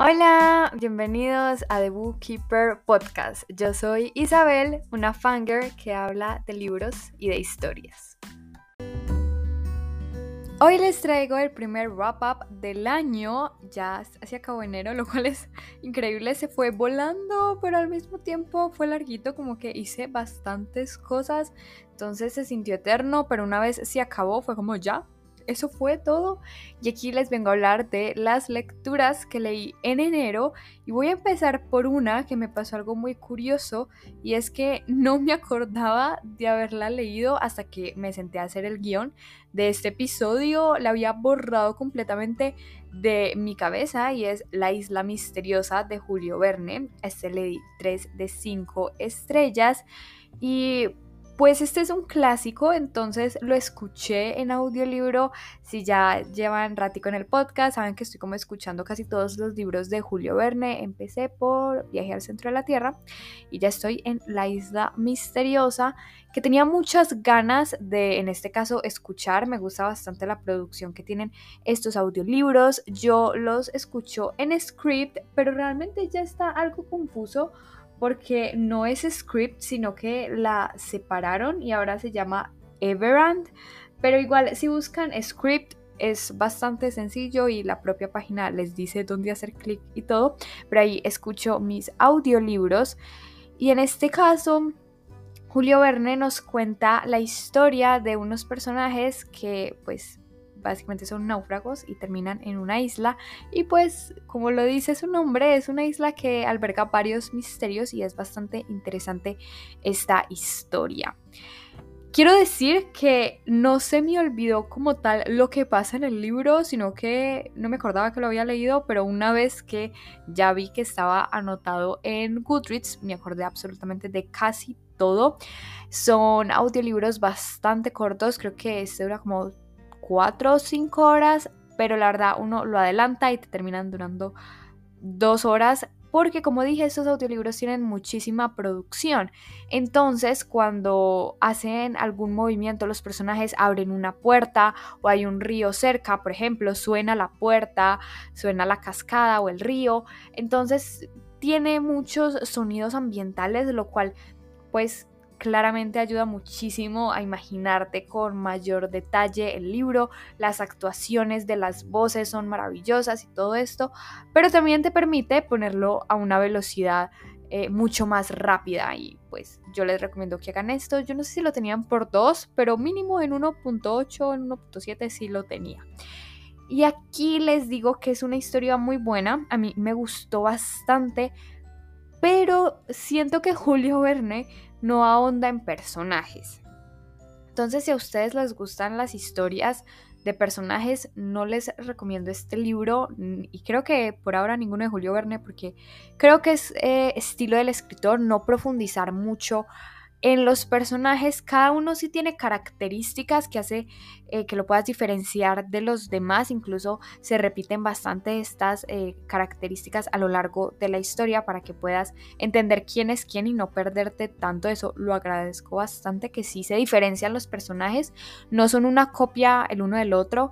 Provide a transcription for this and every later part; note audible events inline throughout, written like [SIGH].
Hola, bienvenidos a The Bookkeeper Podcast. Yo soy Isabel, una fanger que habla de libros y de historias. Hoy les traigo el primer wrap-up del año, ya se acabó enero, lo cual es increíble, se fue volando, pero al mismo tiempo fue larguito, como que hice bastantes cosas, entonces se sintió eterno, pero una vez se acabó fue como ya, eso fue todo. Y aquí les vengo a hablar de las lecturas que leí en enero. Y voy a empezar por una que me pasó algo muy curioso. Y es que no me acordaba de haberla leído hasta que me senté a hacer el guion de este episodio. La había borrado completamente de mi cabeza y es La Isla Misteriosa de Julio Verne. Este le di 3 de 5 estrellas. Y pues este es un clásico, entonces lo escuché en audiolibro. Si ya llevan ratico en el podcast, saben que estoy como escuchando casi todos los libros de Julio Verne. Empecé por Viaje al centro de la Tierra y ya estoy en La isla misteriosa, que tenía muchas ganas de, en este caso, escuchar. Me gusta bastante la producción que tienen estos audiolibros. Yo los escucho en script, pero realmente ya está algo confuso porque no es script, sino que la separaron y ahora se llama Everand. Pero igual, si buscan script, es bastante sencillo y la propia página les dice dónde hacer clic y todo. Pero ahí escucho mis audiolibros. Y en este caso, Julio Verne nos cuenta la historia de unos personajes que pues básicamente son náufragos y terminan en una isla. Y pues, como lo dice su nombre, es una isla que alberga varios misterios y es bastante interesante esta historia. Quiero decir que no se me olvidó como tal lo que pasa en el libro, sino que no me acordaba que lo había leído, pero una vez que ya vi que estaba anotado en Goodreads, me acordé absolutamente de casi todo. Son audiolibros bastante cortos, creo que este dura como 4 o 5 horas, pero la verdad uno lo adelanta y te terminan durando 2 horas porque como dije, estos audiolibros tienen muchísima producción. Entonces, cuando hacen algún movimiento, los personajes abren una puerta o hay un río cerca, por ejemplo, suena la puerta, suena la cascada o el río. Entonces, tiene muchos sonidos ambientales, lo cual pues claramente ayuda muchísimo a imaginarte con mayor detalle el libro, las actuaciones de las voces son maravillosas y todo esto, pero también te permite ponerlo a una velocidad eh, mucho más rápida y pues yo les recomiendo que hagan esto. Yo no sé si lo tenían por 2, pero mínimo en 1.8, en 1.7 sí lo tenía. Y aquí les digo que es una historia muy buena, a mí me gustó bastante, pero siento que Julio Verne no ahonda en personajes. Entonces, si a ustedes les gustan las historias de personajes, no les recomiendo este libro y creo que por ahora ninguno de Julio Verne porque creo que es eh, estilo del escritor no profundizar mucho en los personajes, cada uno sí tiene características que hace eh, que lo puedas diferenciar de los demás. Incluso se repiten bastante estas eh, características a lo largo de la historia para que puedas entender quién es quién y no perderte tanto. Eso lo agradezco bastante que sí se diferencian los personajes. No son una copia el uno del otro,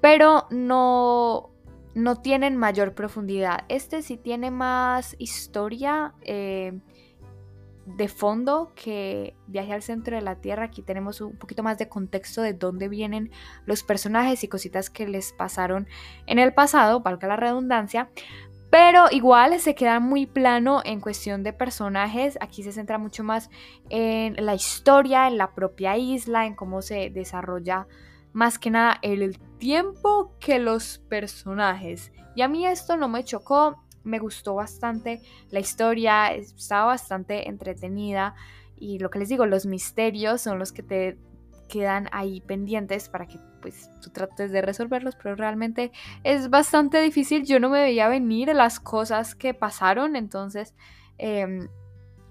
pero no, no tienen mayor profundidad. Este sí tiene más historia. Eh, de fondo que Viaje al centro de la Tierra. Aquí tenemos un poquito más de contexto de dónde vienen los personajes y cositas que les pasaron en el pasado, valga la redundancia. Pero igual se queda muy plano en cuestión de personajes. Aquí se centra mucho más en la historia, en la propia isla, en cómo se desarrolla más que nada el tiempo que los personajes. Y a mí esto no me chocó me gustó bastante la historia, estaba bastante entretenida y lo que les digo, los misterios son los que te quedan ahí pendientes para que pues tú trates de resolverlos, pero realmente es bastante difícil. Yo no me veía venir las cosas que pasaron, entonces em,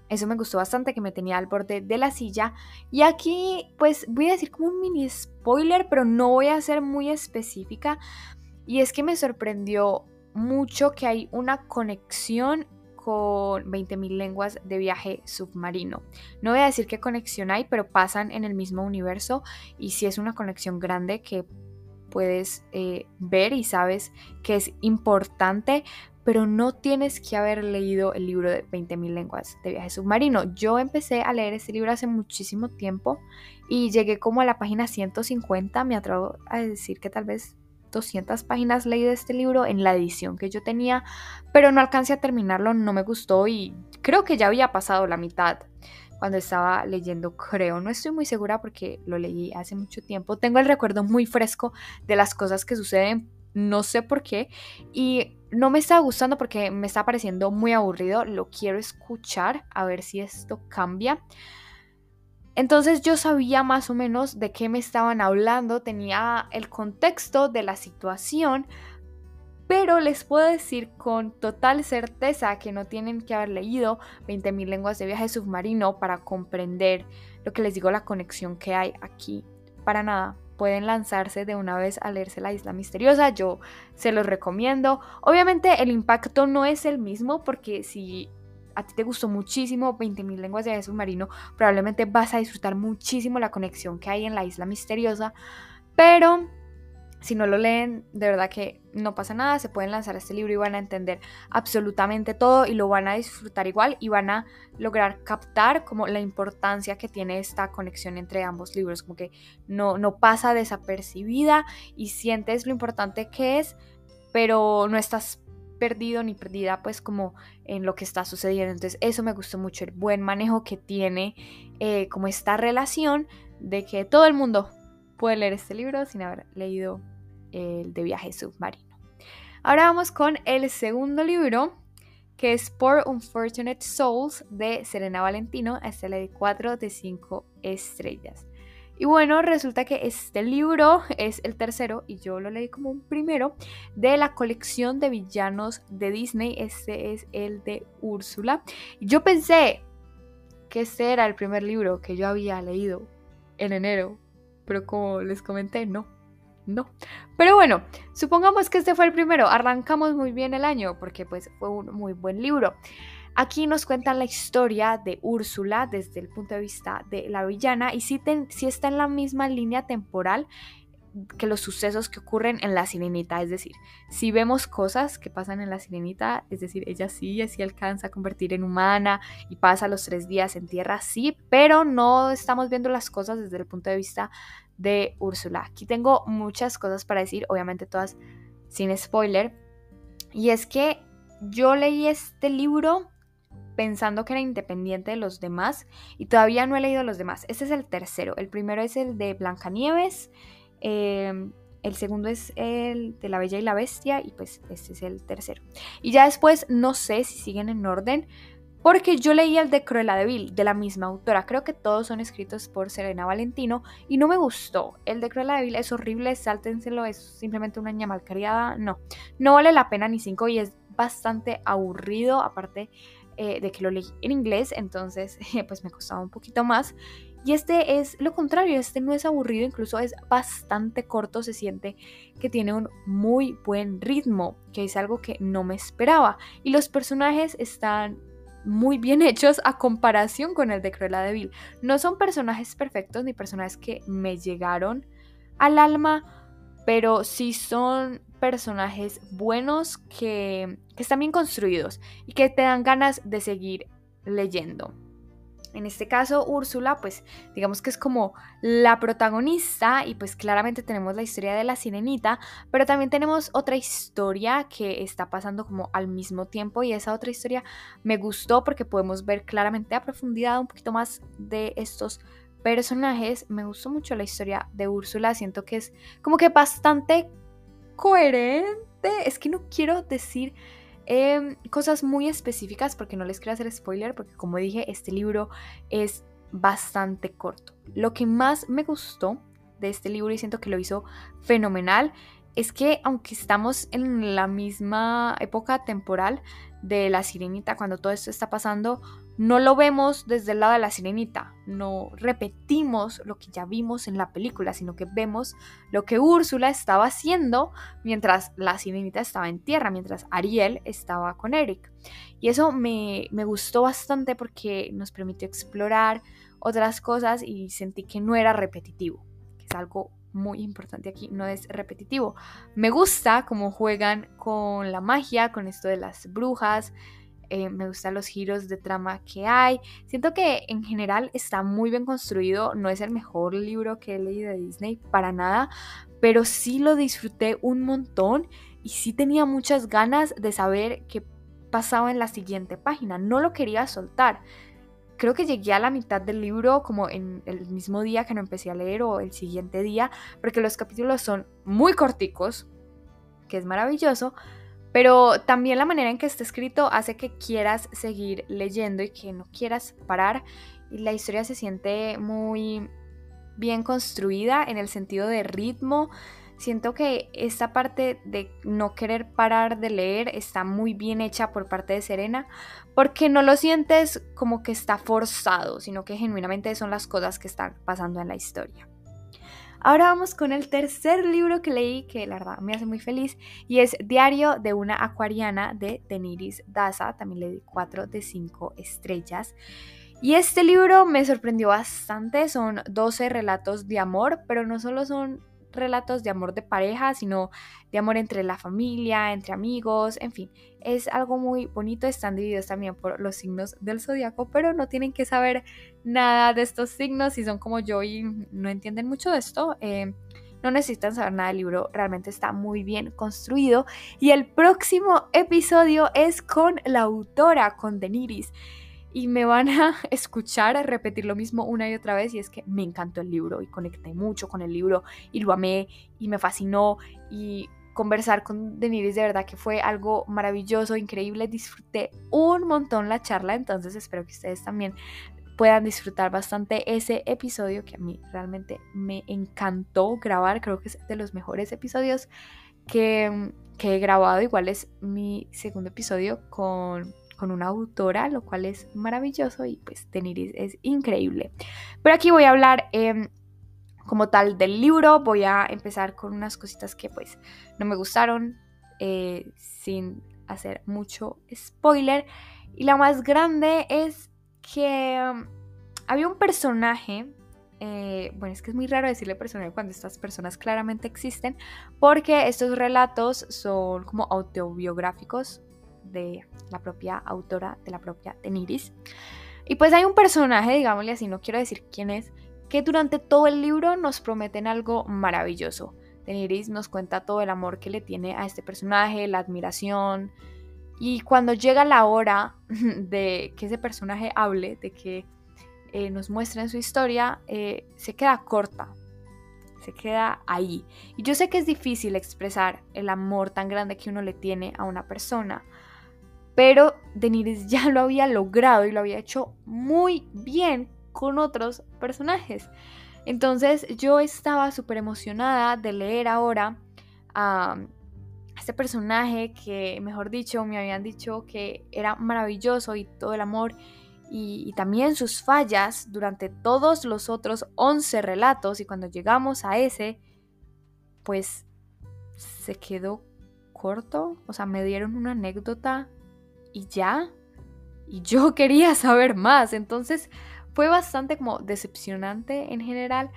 eso me gustó bastante, que me tenía al borde de la silla. Y aquí pues voy a decir como un mini spoiler, pero no voy a ser muy específica. Y es que me sorprendió mucho que hay una conexión con 20.000 lenguas de viaje submarino. No voy a decir qué conexión hay, pero pasan en el mismo universo y si es una conexión grande que puedes eh, ver y sabes que es importante, pero no tienes que haber leído el libro de 20.000 lenguas de viaje submarino. Yo empecé a leer este libro hace muchísimo tiempo y llegué como a la página 150, me atrevo a decir que tal vez 200 páginas leí de este libro en la edición que yo tenía, pero no alcancé a terminarlo, no me gustó y creo que ya había pasado la mitad cuando estaba leyendo, creo. No estoy muy segura porque lo leí hace mucho tiempo. Tengo el recuerdo muy fresco de las cosas que suceden, no sé por qué. Y no me está gustando porque me está pareciendo muy aburrido. Lo quiero escuchar a ver si esto cambia. Entonces yo sabía más o menos de qué me estaban hablando, tenía el contexto de la situación, pero les puedo decir con total certeza que no tienen que haber leído 20.000 lenguas de viaje submarino para comprender lo que les digo, la conexión que hay aquí. Para nada, pueden lanzarse de una vez a leerse La Isla Misteriosa, yo se los recomiendo. Obviamente el impacto no es el mismo porque si a ti te gustó muchísimo 20.000 lenguas de submarino, probablemente vas a disfrutar muchísimo la conexión que hay en La Isla Misteriosa, pero si no lo leen, de verdad que no pasa nada, se pueden lanzar este libro y van a entender absolutamente todo y lo van a disfrutar igual y van a lograr captar como la importancia que tiene esta conexión entre ambos libros, como que no, no pasa desapercibida y sientes lo importante que es, pero no estás perdido ni perdida pues como en lo que está sucediendo. Entonces eso me gustó mucho, el buen manejo que tiene eh, como esta relación de que todo el mundo puede leer este libro sin haber leído el de viaje submarino. Ahora vamos con el segundo libro, que es Por Unfortunate Souls de Serena Valentino. Este le di 4 de 5 estrellas. Y bueno, resulta que este libro es el tercero, y yo lo leí como un primero, de la colección de villanos de Disney. Este es el de Úrsula. Yo pensé que este era el primer libro que yo había leído en enero, pero como les comenté, no no. Pero bueno, supongamos que este fue el primero. Arrancamos muy bien el año porque pues fue un muy buen libro. Aquí nos cuentan la historia de Úrsula desde el punto de vista de la villana y si, está en la misma línea temporal que los sucesos que ocurren en la sirenita. Es decir, si vemos cosas que pasan en la sirenita, es decir, ella sí, sí alcanza a convertir en humana y pasa los tres días en tierra, sí, pero no estamos viendo las cosas desde el punto de vista de Úrsula. Aquí tengo muchas cosas para decir, obviamente todas sin spoiler. Y es que yo leí este libro pensando que era independiente de los demás y todavía no he leído los demás. Este es el tercero. El primero es el de Blancanieves. Em, el segundo es el de La Bella y la Bestia y pues este es el tercero. Y ya después no sé si siguen en orden, porque yo leí el de Cruella de Vil, de la misma autora. Creo que todos son escritos por Serena Valentino y no me gustó. El de Cruella de Vil es horrible, sáltenselo, es simplemente una niña malcriada. No, no vale la pena ni cinco y es bastante aburrido, aparte eh, de que lo leí en inglés, entonces [LAUGHS] pues me costaba un poquito más. Y este es lo contrario, este no es aburrido, incluso es bastante corto, se siente que tiene un muy buen ritmo, que es algo que no me esperaba. Y los personajes están muy bien [LAUGHS] hechos a comparación con el de Cruella de Vil. No son personajes perfectos ni personajes que me llegaron al alma, pero sí son personajes buenos que, están bien construidos y que te dan ganas de seguir leyendo. En este caso, Úrsula, pues digamos que es como la protagonista y pues claramente tenemos la historia de la sirenita, pero también tenemos otra historia que está pasando como al mismo tiempo y esa otra historia me gustó porque podemos ver claramente a profundidad un poquito más de estos personajes. Me gustó mucho la historia de Úrsula, siento que es como que bastante coherente, es que no quiero decir Em, cosas muy específicas porque no les quiero hacer spoiler porque como dije este libro es bastante corto. Lo que más me gustó de este libro y siento que lo hizo fenomenal es que aunque estamos en la misma época temporal de la sirenita cuando todo esto está pasando, no lo vemos desde el lado de la sirenita, no repetimos lo que ya vimos en la película, sino que vemos lo que Úrsula estaba haciendo mientras la sirenita estaba en tierra, mientras Ariel estaba con Eric. Y eso me, me gustó bastante porque nos permitió explorar otras cosas y sentí que no era repetitivo es algo muy importante aquí, no es repetitivo. Me gusta cómo juegan con la magia, con esto de las brujas, eh, me gustan los giros de trama que hay. Siento que en general está muy bien construido, no es el mejor libro que he leído de Disney, para nada, pero sí lo disfruté un montón y sí tenía muchas ganas de saber qué pasaba en la siguiente página, no lo quería soltar. Creo que llegué a la mitad del libro como en el mismo día que no empecé a leer o el siguiente día, porque los capítulos son muy corticos, que es maravilloso, pero también la manera en que está escrito hace que quieras seguir leyendo y que no quieras parar. Y la historia se siente muy bien construida en el sentido de ritmo. Siento que esta parte de no querer parar de leer está muy bien hecha por parte de Serena, porque no lo sientes como que está forzado, sino que genuinamente son las cosas que están pasando en la historia. Ahora vamos con el tercer libro que leí, que la verdad me hace muy feliz, y es Diario de una acuariana de Deniris Daza. También le di 4 de 5 estrellas. Y este libro me sorprendió bastante, son 12 relatos de amor, pero no solo son relatos de amor de pareja, sino de amor entre la familia, entre amigos, en fin, es algo muy bonito. Están divididos también por los signos del zodiaco, pero no tienen que saber nada de estos signos si son como yo y no entienden mucho de esto. Eh, no necesitan saber nada del libro, realmente está muy bien construido. Y el próximo episodio es con la autora, con Deniris y me van a [LAUGHS] escuchar repetir lo mismo una y otra vez y es que me encantó el libro y conecté mucho con el libro y lo amé y me fascinó y conversar con Deniris de verdad que fue algo maravilloso, increíble, disfruté un montón la charla, entonces espero que ustedes también puedan disfrutar bastante ese episodio que a mí realmente me encantó grabar, creo que es de los mejores episodios que, que he grabado, igual es mi segundo episodio con con una autora, lo cual es maravilloso y pues Teniris es increíble. Pero aquí voy a hablar em, como tal del libro, voy a empezar con unas cositas que pues no me gustaron, eh, sin hacer mucho spoiler. Y la más grande es que em, había un personaje eh, bueno, es que es muy raro decirle personaje cuando estas personas claramente existen, porque estos relatos son como autobiográficos de la propia autora, de la propia Teniris. Y pues hay un personaje, digámosle así, no quiero decir quién es, que durante todo el libro nos prometen algo maravilloso. Teniris nos cuenta todo el amor que le tiene a este personaje, la admiración. Y cuando llega la hora [LAUGHS] de que ese personaje hable, de que eh, nos muestren su historia, eh, se queda corta, se queda ahí. Y yo sé que es difícil expresar el amor tan grande que uno le tiene a una persona, pero Deniris ya lo había logrado y lo había hecho muy bien con otros personajes. Entonces yo estaba súper emocionada de leer ahora a este personaje que, mejor dicho, me habían dicho que era maravilloso y todo el amor y, y, también sus fallas durante todos los otros 11 relatos y cuando llegamos a ese, pues se quedó corto, o sea, me dieron una anécdota y ya. Y yo [LAUGHS] quería saber más. Entonces fue bastante como decepcionante en general.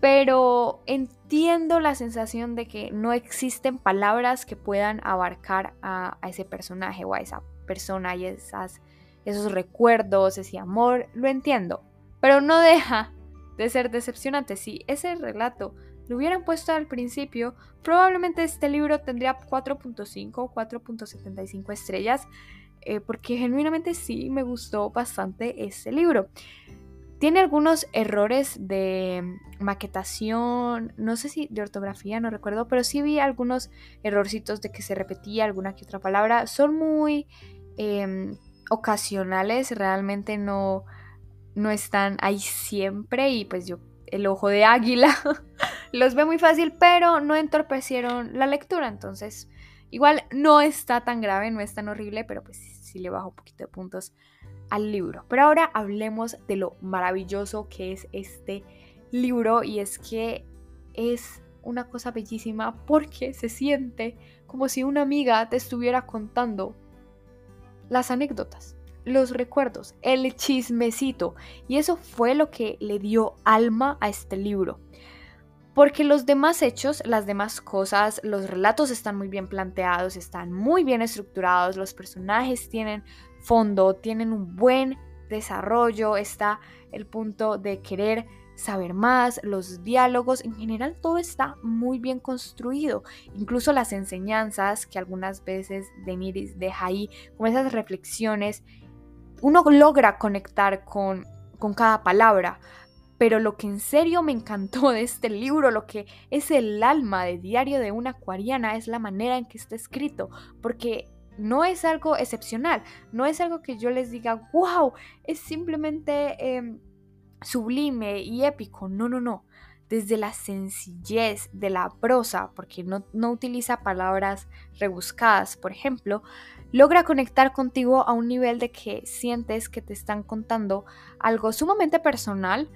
Pero entiendo la sensación de que no existen palabras que puedan abarcar a, ese personaje o a esa persona y esas, esos recuerdos, ese amor. Lo entiendo. Pero no deja de ser decepcionante. Si ese relato lo hubieran puesto al principio, probablemente este libro tendría 4.5 o 4.75 estrellas, eh, porque genuinamente sí me gustó bastante este libro. Tiene algunos errores de maquetación, no sé si de ortografía, no recuerdo, pero sí vi algunos errorcitos de que se repetía alguna que otra palabra. Son muy em, ocasionales, realmente no, no están ahí siempre y pues yo el ojo de águila [LAUGHS] los ve muy fácil, pero no entorpecieron la lectura, entonces igual no está tan grave, no es tan horrible, pero pues sí le bajo un poquito de puntos al libro. Pero ahora hablemos de lo maravilloso que es este libro y es que es una cosa bellísima porque se siente como si una amiga te estuviera contando las anécdotas los recuerdos, el chismecito. Y eso fue lo que le dio alma a este libro. Porque los demás hechos, las demás cosas, los relatos están muy bien planteados, están muy bien estructurados, los personajes tienen fondo, tienen un buen desarrollo, está el punto de querer saber más, los diálogos, en general todo está muy bien construido, incluso las enseñanzas que algunas veces Deniris deja ahí, como esas reflexiones, uno logra conectar con, con cada palabra, pero lo que en serio me encantó de este libro, lo que es el alma de Diario de una Acuariana, es la manera en que está escrito, porque no es algo excepcional, no es algo que yo les diga, wow, es simplemente em, sublime y épico, no, no, no. Desde la sencillez de la prosa, porque no, no utiliza palabras rebuscadas, por ejemplo, logra conectar contigo a un nivel de que sientes que te están contando algo sumamente personal,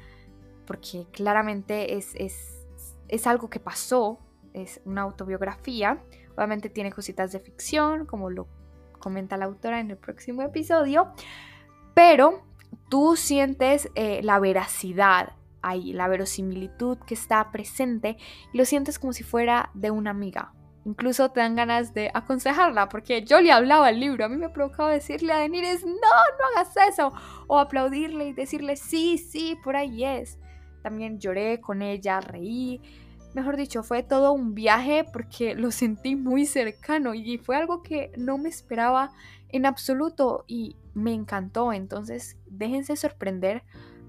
porque claramente es, es, algo que pasó, es una autobiografía, obviamente tiene cositas de ficción, como lo comenta la autora en el próximo episodio, pero tú sientes eh, la veracidad ahí, la verosimilitud que está presente y lo sientes como si fuera de una amiga. Incluso te dan ganas de aconsejarla, porque yo le hablaba el libro, a mí me provocaba decirle a Denires, no, no hagas eso, o aplaudirle y decirle, sí, sí, por ahí es también lloré con ella, reí. Mejor dicho, fue todo un viaje porque [LAUGHS] lo sentí muy cercano y fue algo que no me esperaba en absoluto y me encantó. Entonces, déjense sorprender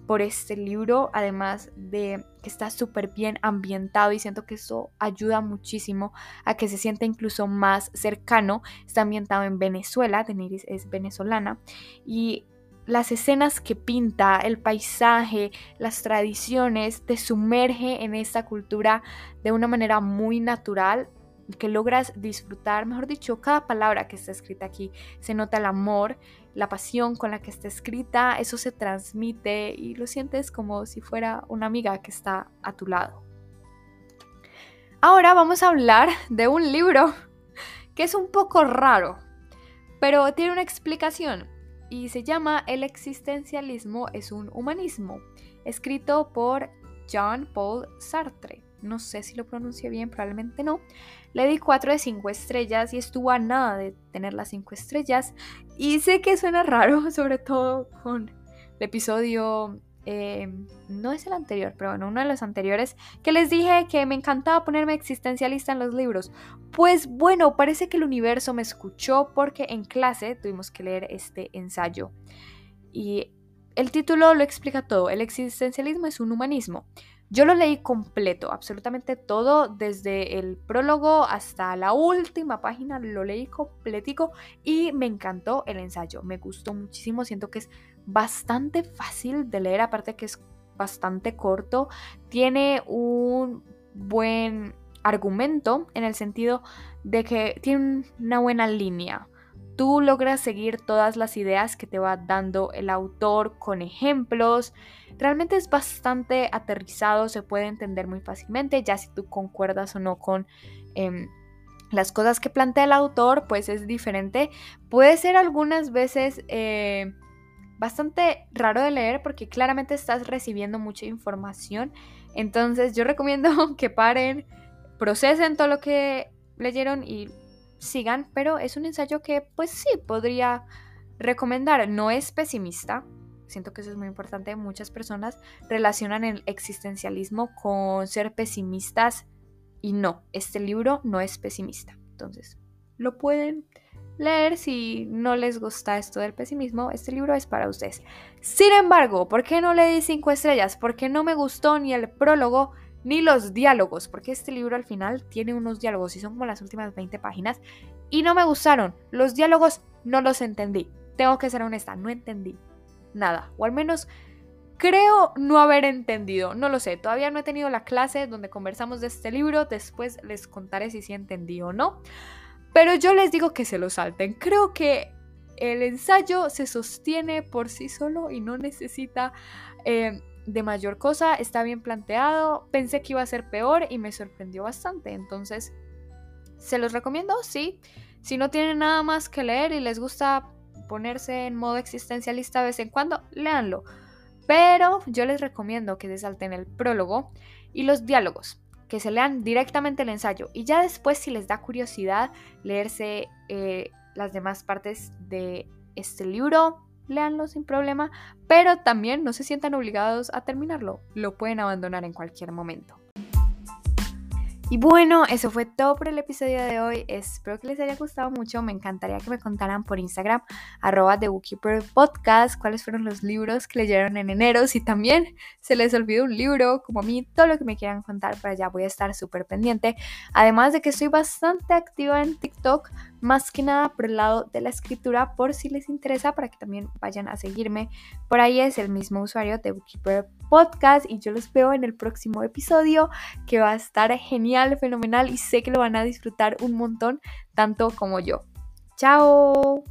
por este libro, además de que está súper bien ambientado y siento que eso ayuda muchísimo a que se sienta incluso más cercano. Está ambientado en Venezuela, Deniris es venezolana y las escenas que pinta, el paisaje, las tradiciones, te sumerge en esta cultura de una manera muy natural que logras disfrutar, mejor dicho, cada palabra que está escrita aquí. Se nota el amor, la pasión con la que está escrita, eso se transmite y lo sientes como si fuera una amiga que está a tu lado. Ahora vamos a hablar de un libro que es un poco raro, pero tiene una explicación y se llama El existencialismo es un humanismo, escrito por Jean-Paul Sartre. No sé si lo pronuncié bien, probablemente no. Le di 4 de 5 estrellas y estuvo a nada de tener las 5 estrellas. Y sé que suena raro, [LAUGHS] sobre todo con el episodio eh, no es el anterior, pero bueno, uno de los anteriores, que les dije que me encantaba ponerme existencialista en los libros. Pues bueno, parece que el universo me escuchó porque en clase tuvimos que leer este ensayo. Y el título lo explica todo, el existencialismo es un humanismo. Yo lo leí completo, absolutamente todo, desde el prólogo hasta la última página, lo leí completico y me encantó el ensayo, me gustó muchísimo, siento que es bastante fácil de leer, aparte que es bastante corto, tiene un buen argumento en el sentido de que tiene una buena línea. Tú logras seguir todas las ideas que te va dando el autor con ejemplos. Realmente es bastante aterrizado, se puede entender muy fácilmente, ya si tú concuerdas o no con em, las cosas que plantea el autor, pues es diferente. Puede ser algunas veces... Eh, bastante raro de leer porque claramente estás recibiendo mucha información. Entonces yo recomiendo [LAUGHS] que paren, procesen todo lo que leyeron y sigan, pero es un ensayo que pues sí podría recomendar. No es pesimista, siento que eso es muy importante. Muchas personas relacionan el existencialismo con ser pesimistas y no, este libro no es pesimista. Entonces, lo pueden leer si no les gusta esto del pesimismo, este libro es para ustedes. Sin embargo, ¿por qué no le di 5 estrellas? Porque no me gustó ni el prólogo ni los diálogos, porque este libro al final tiene unos diálogos y son como las últimas 20 páginas y no me gustaron. Los diálogos no los entendí. Tengo que ser honesta, no entendí nada, o al menos creo no haber entendido, no lo sé, todavía no he tenido la clase donde conversamos de este libro, después les contaré si sí entendí o no. Pero yo les digo que se lo salten. Creo que el ensayo se sostiene por sí solo y no necesita eh, de mayor cosa. Está bien planteado. Pensé que iba a ser peor y me sorprendió bastante. Entonces, ¿se los recomiendo? Sí. Si no tienen nada más que leer y les gusta ponerse en modo existencialista de vez en cuando, léanlo. Pero yo les recomiendo que se salten el prólogo y los diálogos. Que se lean directamente el ensayo. Y ya después si les da curiosidad leerse eh, las demás partes de este libro, léanlo sin problema, pero también no se sientan obligados a terminarlo, lo pueden abandonar en cualquier momento. Y bueno, eso fue todo por el episodio de hoy. Espero que les haya gustado mucho. Me encantaría que me contaran por Instagram, arroba The Bookkeeper Podcast, cuáles fueron los libros que leyeron en enero. Si también se les olvidó un libro, como a mí, todo lo que me quieran contar, para allá voy a estar súper pendiente. Además de que estoy bastante activa en TikTok más que nada por el lado de la escritura, por si les interesa, para que también vayan a seguirme. Por ahí es el mismo usuario de Bookkeeper Podcast y yo los veo en el próximo episodio que va a estar fenomenal y sé que lo van a disfrutar un montón, tanto como yo. ¡Chao!